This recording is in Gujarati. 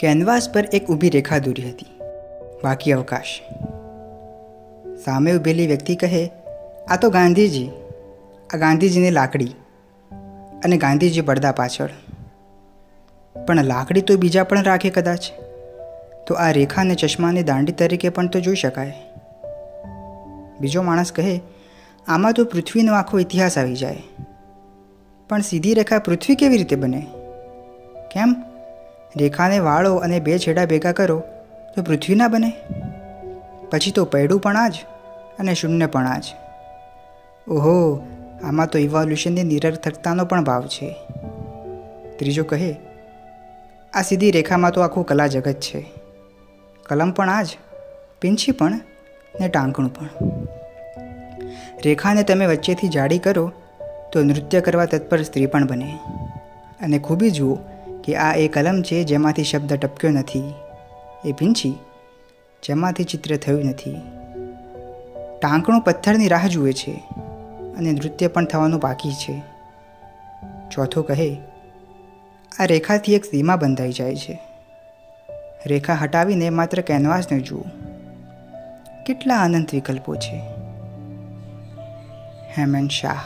કેનવાસ પર એક ઊભી રેખા દોરી હતી. બાકી અવકાશ. સામે ઊભેલી વ્યક્તિ કહે, આ તો ગાંધીજી. આ ગાંધીજીની લાકડી અને ગાંધીજી પડદા પાછળ. પણ લાકડી તો બીજા પણ રાખે કદાચ? તો આ રેખાને ચશ્માની દાંડી તરીકે પણ તો જોઈ શકાય. બીજો માણસ કહે, આમાં તો પૃથ્વીનો આખો ઇતિહાસ આવી જાય. પણ સીધી રેખા પૃથ્વી કેવી રીતે બને? કેમ? રેખાને વાળો અને બે છેડા ભેગા કરો, તો પૃથ્વી ના બને. પછી તો પૈડું પણ આ જ અને શૂન્ય પણ આ જ ઓહો, આમાં તો ઇવોલ્યુશનની નિરર્થકતાનો પણ ભાવ છે. ત્રીજો કહે, આ સીધી રેખામાં તો આખું કલા જગત છે. કલમ પણ આ જ પીંછી પણ ને ટાંકણું પણ. રેખાને તમે વચ્ચેથી જાડી કરો, તો નૃત્ય કરવા તત્પર સ્ત્રી પણ બને. અને ખૂબી જુઓ કે આ એ કલમ છે જેમાંથી શબ્દ ટપક્યો નથી. એ પીંછી જેમાંથી ચિત્ર થયું નથી. ટાંકણું પથ્થરની રાહ જુએ છે અને નૃત્ય પણ થવાનું બાકી છે. ચોથો કહે, આ રેખાથી એક સીમા બંધાઈ જાય છે. રેખા હટાવીને માત્ર કેનવાસને જુઓ. કેટલા અનંત વિકલ્પો છે. હેમંત શાહ